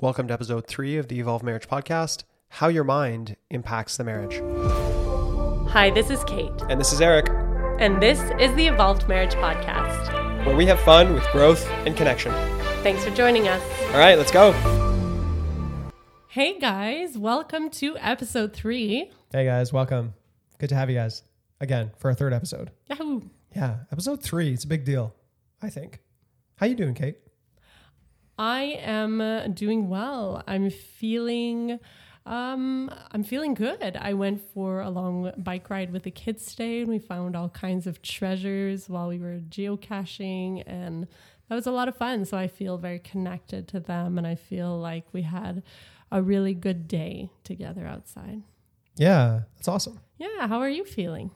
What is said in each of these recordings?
Welcome to episode three of the Evolve Marriage Podcast How Your Mind Impacts the Marriage. Hi, this is Kate, And this is Eric, and this is the Evolved Marriage Podcast. where we have fun with growth and connection. Thanks for joining us. All right, let's go. Hey guys, welcome to episode three. Hey guys, welcome. Good to have you guys again for our third episode. Yahoo! Yeah, episode three. It's a big deal, I think. How you doing, Kate? I am uh, doing well. I'm feeling um I'm feeling good. I went for a long bike ride with the kids today and we found all kinds of treasures while we were geocaching and that was a lot of fun. So I feel very connected to them and I feel like we had a really good day together outside. Yeah, that's awesome. Yeah, how are you feeling?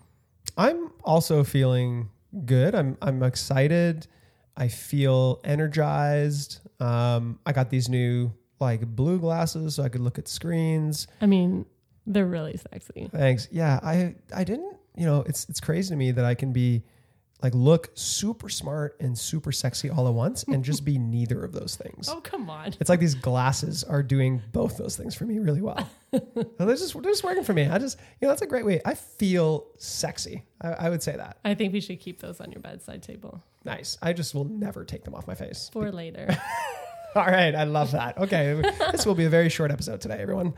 I'm also feeling good. I'm I'm excited. I feel energized. Um, I got these new like blue glasses so I could look at screens. I mean, they're really sexy. Thanks. Yeah, I I didn't. You know, it's it's crazy to me that I can be like look super smart and super sexy all at once and just be neither of those things. Oh, come on. It's like these glasses are doing both those things for me really well. They're just they're just working for me. I just you know that's a great way. I feel sexy. I, I would say that. I think we should keep those on your bedside table Nice. I just will never take them off my face. for later. All right, I love that. Okay, this will be a very short episode today, everyone.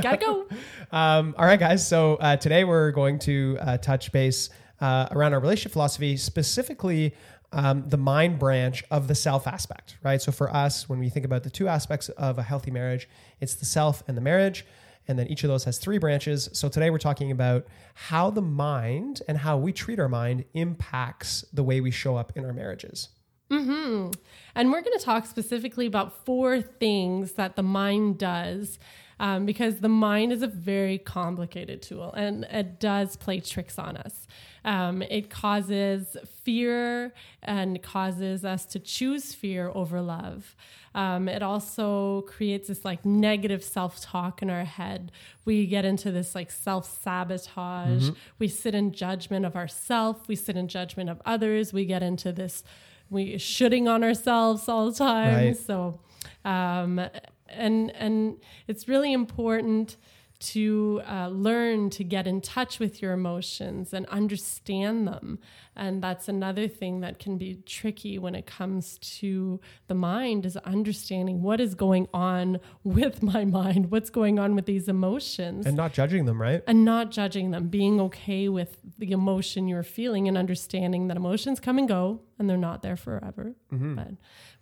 Gotta go. Um, all right, guys. So uh, today we're going to uh, touch base uh, around our relationship philosophy, specifically um, the mind branch of the self aspect, right? So for us, when we think about the two aspects of a healthy marriage, it's the self and the marriage. And then each of those has three branches. So today we're talking about how the mind and how we treat our mind impacts the way we show up in our marriages. hmm And we're going to talk specifically about four things that the mind does. Um, because the mind is a very complicated tool and it does play tricks on us. Um, it causes fear and causes us to choose fear over love. Um, it also creates this like negative self talk in our head. We get into this like self sabotage. We sit in judgment of ourself. We sit in judgment of others. We get into this we shitting on ourselves all the time. Right. So, um, and and it's really important to uh, learn to get in touch with your emotions and understand them. And that's another thing that can be tricky when it comes to the mind is understanding what is going on with my mind, what's going on with these emotions And not judging them, right? and not judging them, being okay with the emotion you're feeling and understanding that emotions come and go and they're not there forever. But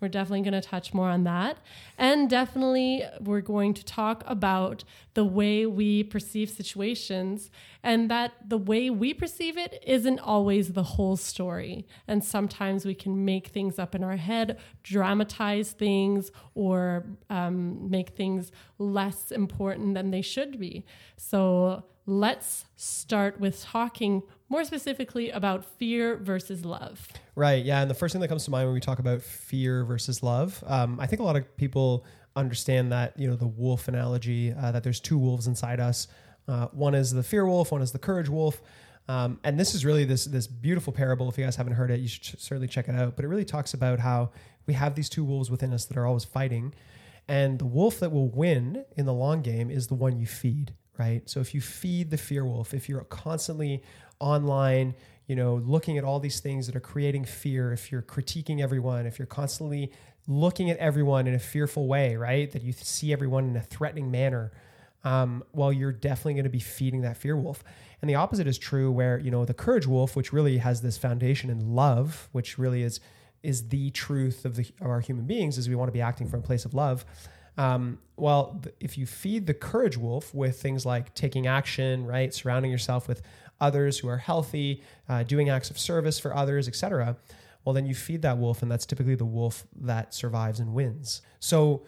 we're definitely going to touch more on that. And definitely, we're going to talk about the way we perceive situations and that the way we perceive it isn't always the whole story. And sometimes we can make things up in our head, dramatize things, or um, make things less important than they should be. So let's start with talking more specifically about fear versus love. Right. Yeah. And the first thing that comes to mind when we talk about fear versus love, um, I think a lot of people understand that, you know, the wolf analogy, uh, that there's two wolves inside us. Uh, one is the fear wolf, one is the courage wolf. Um, and this is really this this beautiful parable. If you guys haven't heard it, you should certainly check it out. But it really talks about how we have these two wolves within us that are always fighting, and the wolf that will win in the long game is the one you feed, right? So if you feed the fear wolf, if you're constantly online, you know, looking at all these things that are creating fear, if you're critiquing everyone, if you're constantly looking at everyone in a fearful way, right? That you see everyone in a threatening manner, um, well, you're definitely going to be feeding that fear wolf. And the opposite is true, where you know the courage wolf, which really has this foundation in love, which really is is the truth of the of our human beings, is we want to be acting from a place of love. Um, well, if you feed the courage wolf with things like taking action, right, surrounding yourself with others who are healthy, uh, doing acts of service for others, etc., well, then you feed that wolf, and that's typically the wolf that survives and wins. So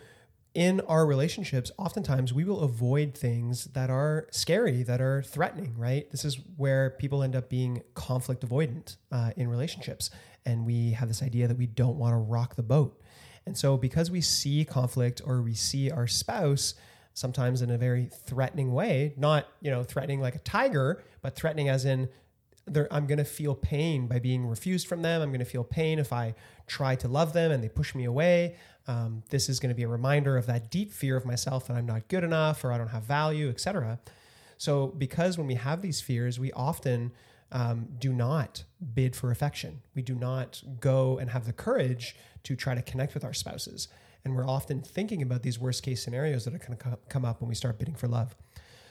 in our relationships, oftentimes we will avoid things that are scary, that are threatening, right? This is where people end up being conflict avoidant uh, in relationships. And we have this idea that we don't want to rock the boat. And so, because we see conflict or we see our spouse sometimes in a very threatening way, not, you know, threatening like a tiger, but threatening as in, I'm going to feel pain by being refused from them. I'm going to feel pain if I try to love them and they push me away. Um, this is going to be a reminder of that deep fear of myself that I'm not good enough or I don't have value, etc. So, because when we have these fears, we often um, do not bid for affection. We do not go and have the courage to try to connect with our spouses. And we're often thinking about these worst case scenarios that are going to come up when we start bidding for love.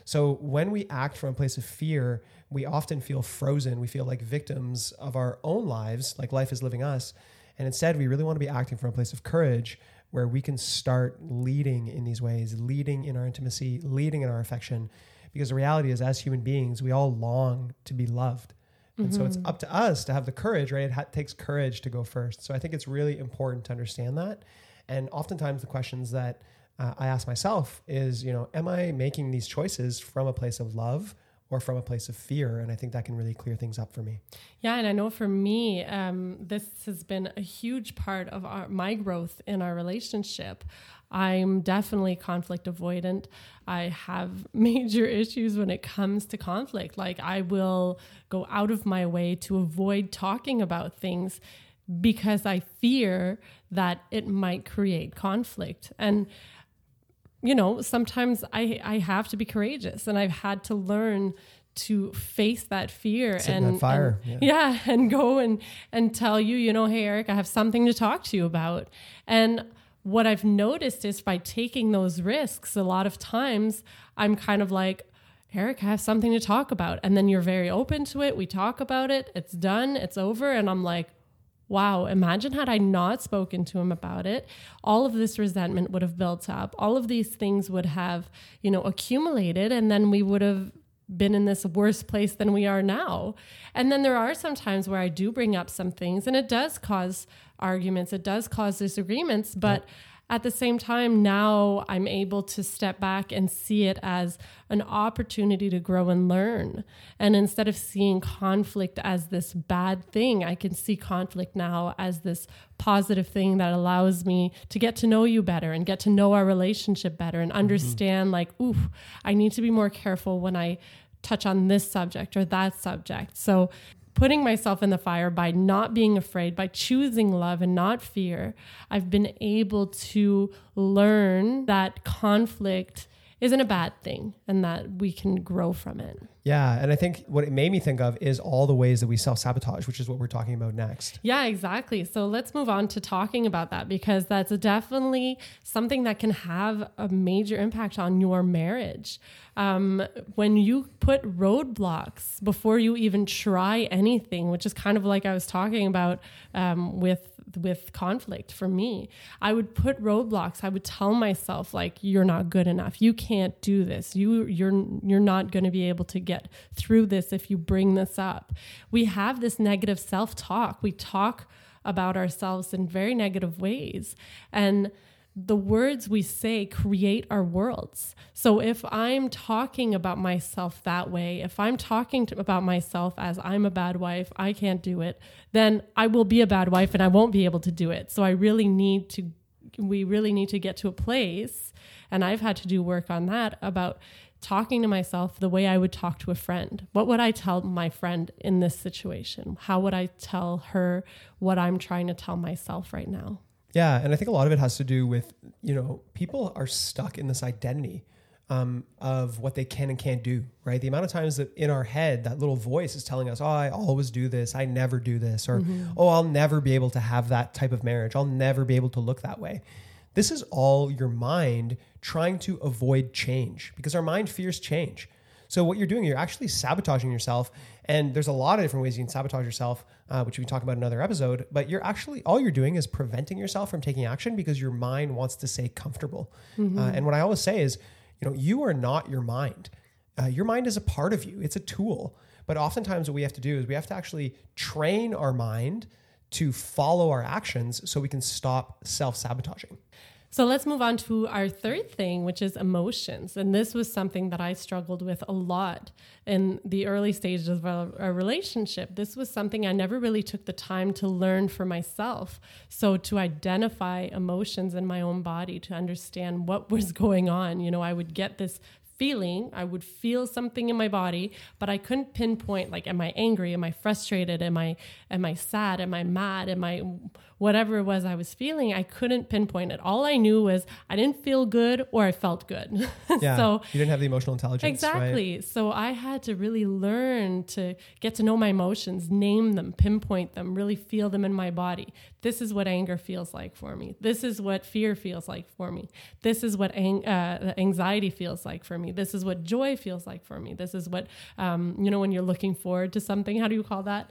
So when we act from a place of fear, we often feel frozen. We feel like victims of our own lives, like life is living us. And instead, we really want to be acting from a place of courage where we can start leading in these ways, leading in our intimacy, leading in our affection. Because the reality is, as human beings, we all long to be loved. And mm-hmm. so it's mm-hmm. up to us to have the courage, right? It ha- takes courage to go first. So I think it's really important to understand that. And oftentimes, the questions that uh, I ask myself is, you know, am I making these choices from a place of love or from a place of fear? And I think that can really clear things up for me. Yeah, and I know for me, um, this has been a huge part of our, my growth in our relationship. I'm definitely conflict avoidant. I have major issues when it comes to conflict. Like, I will go out of my way to avoid talking about things because I fear that it might create conflict. And you know, sometimes I I have to be courageous and I've had to learn to face that fear Sit and, that fire. And, yeah. yeah, and go and and tell you, you know, hey Eric, I have something to talk to you about. And what I've noticed is by taking those risks, a lot of times I'm kind of like, Eric, I have something to talk about. And then you're very open to it. We talk about it. It's done. It's over. And I'm like, wow, imagine had I not spoken to him about it, all of this resentment would have built up. All of these things would have, you know, accumulated and then we would have been in this worse place than we are now. And then there are some times where I do bring up some things and it does cause arguments, it does cause disagreements, but at the same time, now I'm able to step back and see it as an opportunity to grow and learn. And instead of seeing conflict as this bad thing, I can see conflict now as this positive thing that allows me to get to know you better and get to know our relationship better and mm-hmm. understand, mm-hmm. like, ooh, I need to be more careful when I touch on this subject or that subject. So putting myself in the fire by not being afraid, by choosing love and not fear, I've been able to learn that conflict isn't a bad thing and that we can grow from it. Yeah. And I think what it made me think of is all the ways that we self sabotage, which is what we're talking about next. Yeah, exactly. So let's move on to talking about that because that's definitely something that can have a major impact on your marriage um, when you put roadblocks before you even try anything, which is kind of like I was talking about um, with with conflict for me i would put roadblocks. I would tell myself like you're not good enough. You can't do this. You you're you're not going to be able to get through this if you bring this up. We have this negative self-talk. We talk about ourselves in very negative ways. And the words we say create our worlds. So if I'm talking about myself that way, if I'm talking to, about myself as I'm a bad wife, I can't do it, then I will be a bad wife and I won't be able to do it. So I really need to we really need to get to a place and I've had to do work on that about talking to myself the way I would talk to a friend. What would I tell my friend in this situation? How would I tell her what I'm trying to tell myself right now? Yeah, and I think a lot of it has to do with you know people are stuck in this identity um, of what they can and can't do. Right, the amount of times that in our head that little voice is telling us, "Oh, I always do this. I never do this," or mm-hmm. "Oh, I'll never be able to have that type of marriage. I'll never be able to look that way." This is all your mind trying to avoid change because our mind fears change. So what you're doing, you're actually sabotaging yourself. And there's a lot of different ways you can sabotage yourself, uh, which we can talk about in another episode. But you're actually all you're doing is preventing yourself from taking action because your mind wants to stay comfortable. Mm-hmm. Uh, and what I always say is, you know, you are not your mind. Uh, your mind is a part of you. It's a tool. But oftentimes, what we have to do is we have to actually train our mind to follow our actions so we can stop self sabotaging. So let's move on to our third thing, which is emotions. And this was something that I struggled with a lot in the early stages of our, our, relationship. This was something I never really took the time to learn for myself. So to identify emotions in my own body, to understand what was going on, you know, I would get this feeling. I would feel something in my body, but I couldn't pinpoint like am I angry? Am I frustrated? Am I am I sad? Am I mad? Am I whatever it was I was feeling? I couldn't pinpoint it. All I knew was I didn't feel good or I felt good. Yeah. so you didn't have the emotional intelligence. right? Exactly. So I had to really learn to get to know my emotions, name them, pinpoint them, really feel them in my body. This is what anger feels like for me. This is what fear feels like for me. This is what ang- uh, anxiety feels like for me. This is what joy feels like for me. This is what, um, you know, when you're looking forward to something, how do you call that?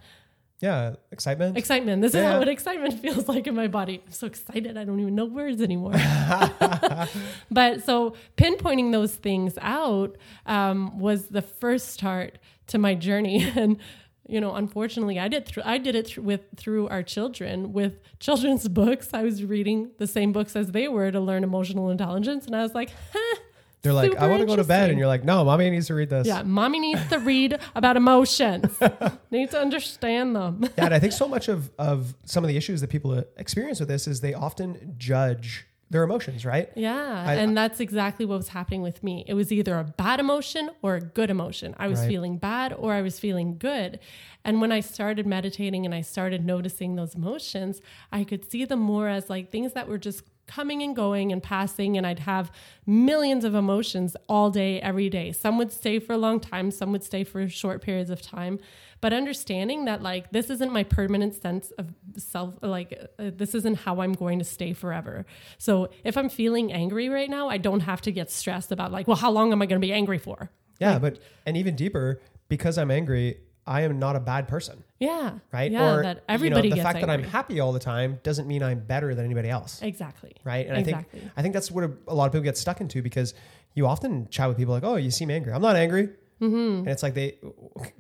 Yeah. Excitement. Excitement. This is Yeah. how what excitement feels like in my body. I'm so excited. I don't even know words anymore. but so pinpointing those things out um, was the first start to my journey. And you know, unfortunately, I did. Th- I did it thr- with through our children with children's books. I was reading the same books as they were to learn emotional intelligence, and I was like, huh, They're like, I want to go to bed, and you're like, No, mommy needs to read this. yeah, mommy needs to read about emotions. Need to understand them. Yeah, and I think so much of of some of the issues that people uh, experience with this is they often judge their emotions, right? Yeah, I- and that's exactly what was happening with me. It was either a bad emotion or a good emotion. I was Right. feeling bad or I was feeling good. And when I started meditating and I started noticing those emotions, I could see them more as like things that were just coming and going and passing and I'd have millions of emotions all day every day. Some would stay for a long time, some would stay for short periods of time. But understanding that like this isn't my permanent sense of self like uh, this isn't how I'm going to stay forever. So if I'm feeling angry right now, I don't have to get stressed about like, well, how long am I going to be angry for? Yeah, but and even deeper, because I'm angry, I am not a bad person, Yeah. right? Yeah, or that everybody you know, the fact that I'm happy all the time doesn't mean I'm better than anybody else, Exactly. right? And Exactly. I think I think that's what a, a lot of people get stuck into because you often chat with people like, "Oh, you seem angry." I'm not angry. Mm-hmm. And it's like they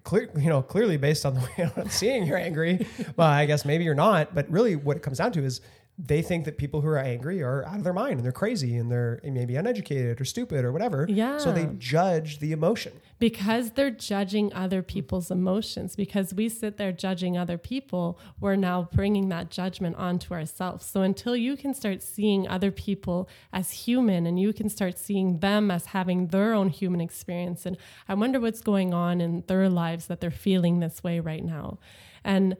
clear, you know, clearly based on the way I'm seeing you're angry. well, I guess maybe you're not, but really what it comes down to is they think that people who are angry are out of their mind and they're crazy and they're maybe uneducated or stupid or whatever. Yeah. So they judge the emotion. because they're judging other people's emotions because we sit there judging other people we're now bringing that judgment onto ourselves so until you can start seeing other people as human and you can start seeing them as having their own human experience and i wonder what's going on in their lives that they're feeling this way right now and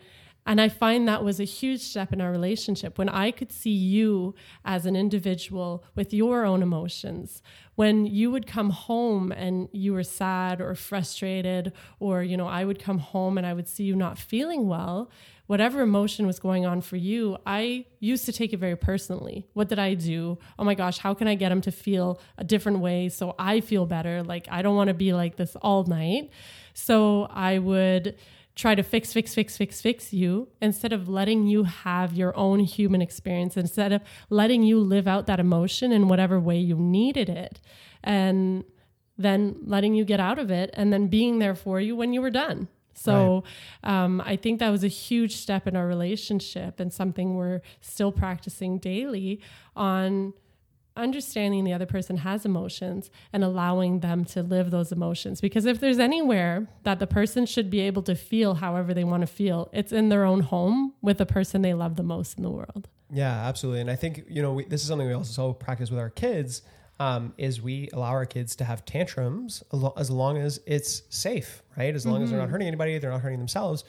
and I find that was a huge step in our relationship when I could see you as an individual with your own emotions. When you would come home and you were sad or frustrated, or, you know, I would come home and I would see you not feeling well, whatever emotion was going on for you, I used to take it very personally. What did I do? Oh my gosh, how can I get him to feel a different way so I feel better? Like, I don't want to be like this all night. So I would try to fix, fix, fix, fix, fix you instead of letting you have your own human experience, instead of letting you live out that emotion in whatever way you needed it. And then letting you get out of it and then being there for you when you were done. So um, I think that was a huge step in our relationship and something we're still practicing daily on understanding the other person has emotions and allowing them to live those emotions. Because if there's anywhere that the person should be able to feel however they want to feel, it's in their own home with the person they love the most in the world. Yeah, absolutely. And I think, you know, we, this is something we also practice with our kids um, is we allow our kids to have tantrums as as long as it's safe, right? As long as they're not hurting anybody, they're not hurting themselves.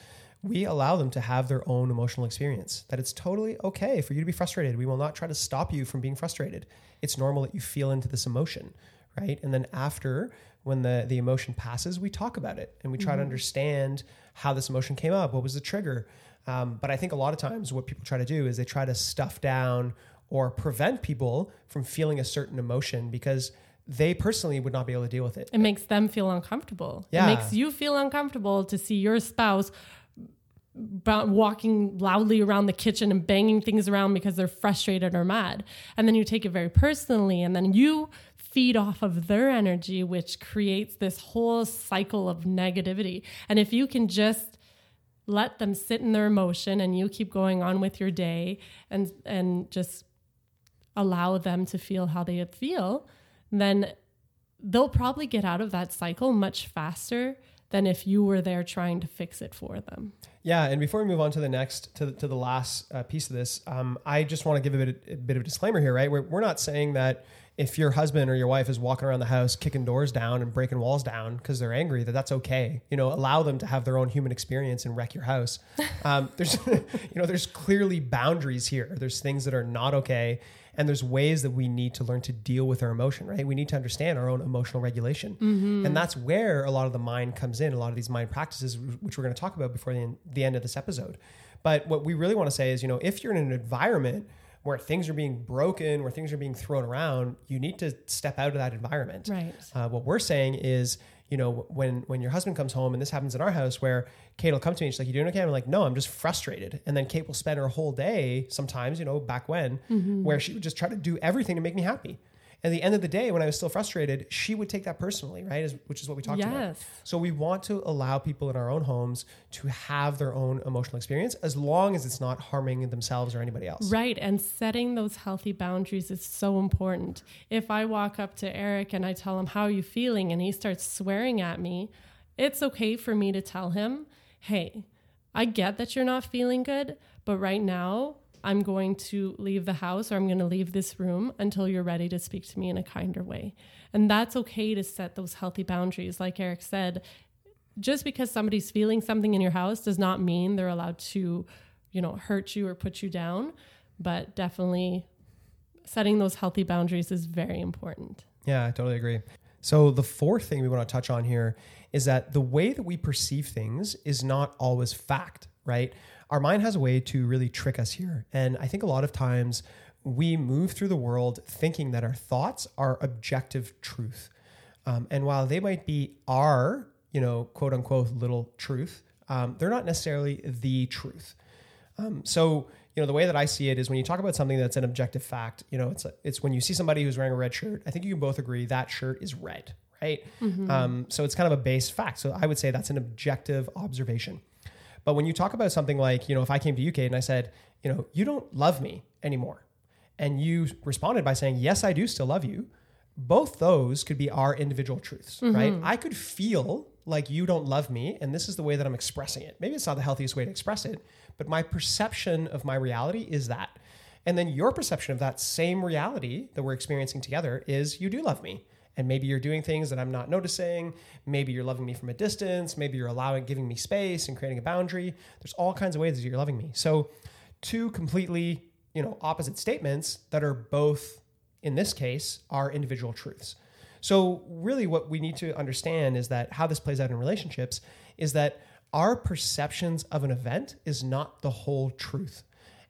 We allow them to have their own emotional experience, that it's totally okay for you to be frustrated. We will not try to stop you from being frustrated. It's normal that you feel into this emotion, right? And then after, when the, the emotion passes, we talk about it and we try to understand how this emotion came up. What was the trigger? Um, but I think a lot of times what people try to do is they try to stuff down or prevent people from feeling a certain emotion because they personally would not be able to deal with it. It makes them feel uncomfortable. Yeah. It makes you feel uncomfortable to see your spouse walking loudly around the kitchen and banging things around because they're frustrated or mad. And then you take it very personally and then you feed off of their energy which creates this whole cycle of negativity. And if you can just let them sit in their emotion and you keep going on with your day and and just allow them to feel how they feel, then they'll probably get out of that cycle much faster than if you were there trying to fix it for them. Yeah, and before we move on to the next to the, to the last uh, piece of this, um, I just want to give a bit, a bit of a disclaimer here, right? We're, we're not saying that if your husband or your wife is walking around the house kicking doors down and breaking walls down because they're angry, that that's okay. You know, allow them to have their own human experience and wreck your house. Um, there's, you know, there's clearly boundaries here. There's things that are not okay, and there's ways that we need to learn to deal with our emotion. Right? We need to understand our own emotional regulation, and that's where a lot of the mind comes in. A lot of these mind practices, which we're going to talk about before the end, the end of this episode. But what we really want to say is, you know, if you're in an environment where things are being broken, where things are being thrown around, you need to step out of that environment. Right. Uh, what we're saying is, you know, when when your husband comes home, and this happens in our house, where Kate will come to me and she's like, "You doing okay?" I'm like, "No, I'm just frustrated." And then Kate will spend her whole day, sometimes, you know, back when, mm-hmm. where she would just try to do everything to make me happy. At the end of the day, when I was still frustrated, she would take that personally, right? Which is what we talked about. So we want to allow people in our own homes to have their own emotional experience, as long as it's not harming themselves or anybody else. Right. And setting those healthy boundaries is so important. If I walk up to Eric and I tell him, How are you feeling? and he starts swearing at me, it's okay for me to tell him, Hey, I get that you're not feeling good, but right now I'm going to leave the house or I'm going to leave this room until you're ready to speak to me in a kinder way. And that's okay to set those healthy boundaries. Like Eric said, just because somebody's feeling something in your house does not mean they're allowed to, you know, hurt you or put you down. But definitely setting those healthy boundaries is very important. Yeah, I totally agree. So the fourth thing we want to touch on here is that the way that we perceive things is not always fact, right? Our mind has a way to really trick us here. And I think a lot of times we move through the world thinking that our thoughts are objective truth. Um, and while they might be our, you know, quote unquote little truth, um, they're not necessarily the truth. Um, so, you know, the way that I see it is when you talk about something that's an objective fact, you know, it's it's when you see somebody who's wearing a red shirt. I think you can both agree that shirt is red, right? Um, so it's kind of a base fact. So I would say that's an objective observation. But when you talk about something like, you know, if I came to you, Kate, and I said, you know, you don't love me anymore, and you responded by saying, yes, I do still love you. Both those could be our individual truths, mm-hmm. right? I could feel like you don't love me, and this is the way that I'm expressing it. Maybe it's not the healthiest way to express it, but my perception of my reality is that. And then your perception of that same reality that we're experiencing together is you do love me. And maybe you're doing things that I'm not noticing. Maybe you're loving me from a distance. Maybe you're allowing, giving me space and creating a boundary. There's all kinds of ways that you're loving me. So, two completely, you know, opposite statements that are both, in this case, are individual truths. So, really, what we need to understand is that how this plays out in relationships is that our perceptions of an event is not the whole truth.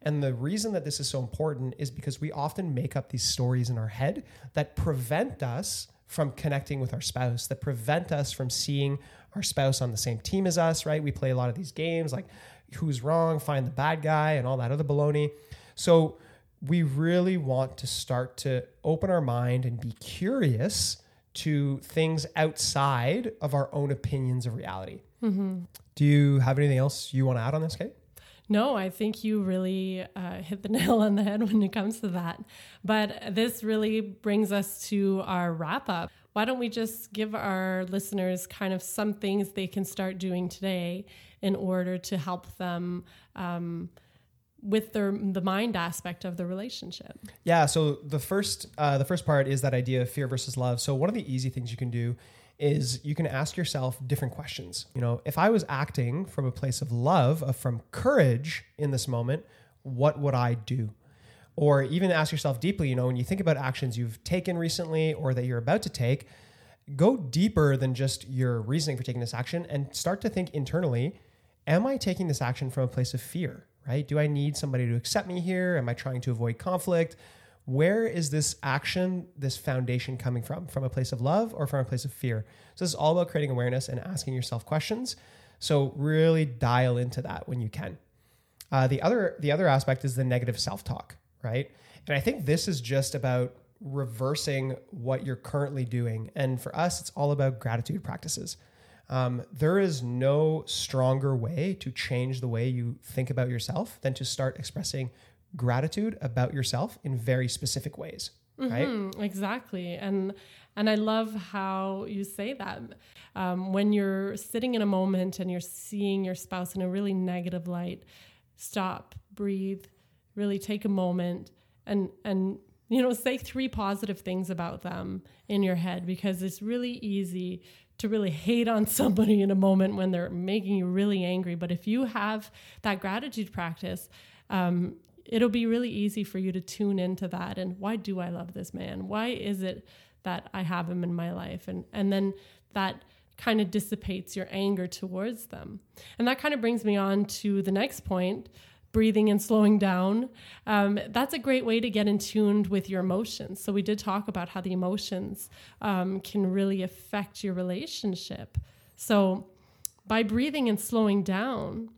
And the reason that this is so important is because we often make up these stories in our head that prevent us from connecting with our spouse, that prevent us from seeing our spouse on the same team as us, right? We play a lot of these games like who's wrong, find the bad guy, and all that other baloney. So we really want to start to open our mind and be curious to things outside of our own opinions of reality. Mm-hmm. Do you have anything else you want to add on this, Kate? No, I think you really uh, hit the nail on the head when it comes to that. But this really brings us to our wrap up. Why don't we just give our listeners kind of some things they can start doing today in order to help them um, with their the mind aspect of the relationship? Yeah. So the first, uh, the first part is that idea of fear versus love. So one of the easy things you can do is you can ask yourself different questions. You know, if I was acting from a place of love, of from courage in this moment, what would I do? Or even ask yourself deeply, you know, when you think about actions you've taken recently or that you're about to take, go deeper than just your reasoning for taking this action and start to think internally, am I taking this action from a place of fear, right? Do I need somebody to accept me here? Am I trying to avoid conflict? Where is this action, this foundation coming from? From a place of love or from a place of fear? So this is all about creating awareness and asking yourself questions. So really dial into that when you can. Uh, the other the other aspect is the negative self talk, right? And I think this is just about reversing what you're currently doing. And for us, it's all about gratitude practices. Um, there is no stronger way to change the way you think about yourself than to start expressing gratitude about yourself in very specific ways, right? Mm, exactly, and and I love how you say that. Um, when you're sitting in a moment and you're seeing your spouse in a really negative light, stop, breathe, really take a moment, and and you know, say three positive things about them in your head because it's really easy to really hate on somebody in a moment when they're making you really angry. But if you have that gratitude practice, um, it'll be really easy for you to tune into that. And why do I love this man? Why is it that I have him in my life? And and then that kind of dissipates your anger towards them. And that kind of brings me on to the next point breathing and slowing down. Um, that's a great way to get in tuned with your emotions. So, we did talk about how the emotions um, can really affect your relationship. So, by breathing and slowing down,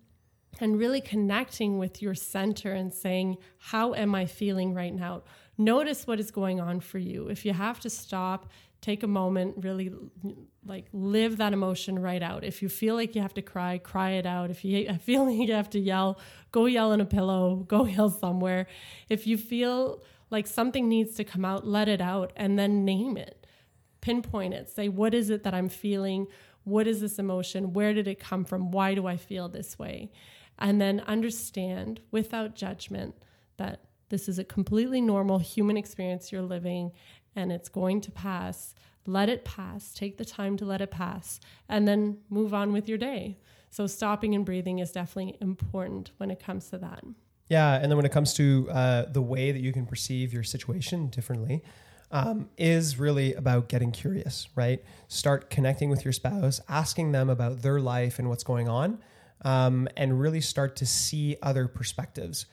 and really connecting with your center and saying, How am I feeling right now? Notice what is going on for you. If you have to stop, take a moment, really like live that emotion right out. If you feel like you have to cry, cry it out. If you feel like you have to yell, go yell in a pillow, go yell somewhere. If you feel like something needs to come out, let it out and then name it. Pinpoint it. Say, what is it that I'm feeling? What is this emotion? Where did it come from? Why do I feel this way? And then understand without judgment that this is a completely normal human experience you're living and it's going to pass. Let it pass. Take the time to let it pass and then move on with your day. So, stopping and breathing is definitely important when it comes to that. Yeah. And then when it comes to uh, the way that you can perceive your situation differently, um, is really about getting curious, right? Start connecting with your spouse, asking them about their life and what's going on, um, and really start to see other perspectives.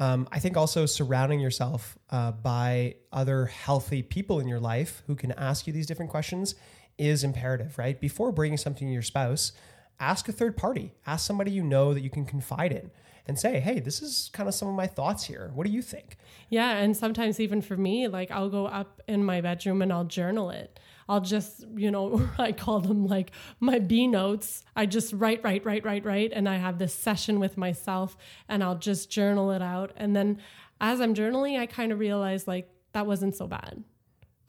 Um, I think also surrounding yourself uh, by other healthy people in your life who can ask you these different questions is imperative, right? Before bringing something to your spouse, ask a third party, ask somebody you know that you can confide in and say, hey, this is kind of some of my thoughts here. What do you think? Yeah. And sometimes, even for me, like I'll go up in my bedroom and I'll journal it. I'll just, you know, I call them like my B notes. I just write, write, write, write, write. And I have this session with myself and I'll just journal it out. And then as I'm journaling, I kind of realize like that wasn't so bad.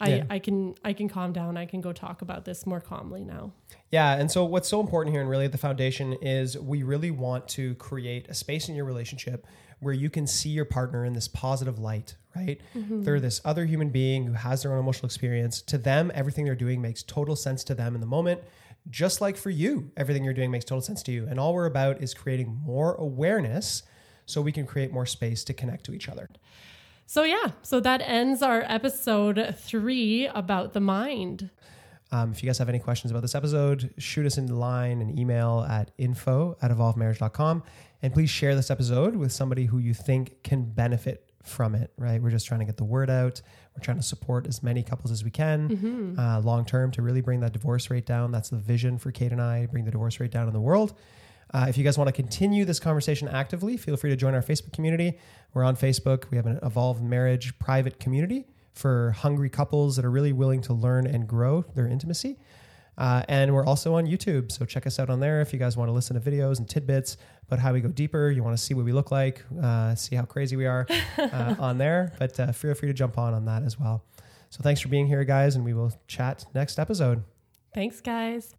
I, yeah. I can I can calm down. I can go talk about this more calmly now. Yeah, and so what's so important here and really at the foundation is we really want to create a space in your relationship where you can see your partner in this positive light, right? Mm-hmm. They're this other human being who has their own emotional experience. To them, everything they're doing makes total sense to them in the moment. Just like for you, everything you're doing makes total sense to you. And all we're about is creating more awareness so we can create more space to connect to each other. So, yeah, so that ends our episode three about the mind. Um, if you guys have any questions about this episode, shoot us in the line and email at info at evolvemarriage.com. And please share this episode with somebody who you think can benefit from it, right? We're just trying to get the word out. We're trying to support as many couples as we can mm-hmm. uh, long term to really bring that divorce rate down. That's the vision for Kate and I, bring the divorce rate down in the world. Uh, if you guys want to continue this conversation actively, feel free to join our Facebook community. We're on Facebook. We have an Evolve Marriage private community for hungry couples that are really willing to learn and grow their intimacy. Uh, and we're also on YouTube. So check us out on there if you guys want to listen to videos and tidbits about how we go deeper. You want to see what we look like, uh, see how crazy we are uh, on there. But uh, feel free to jump on on that as well. So thanks for being here, guys, and we will chat next episode. Thanks, guys.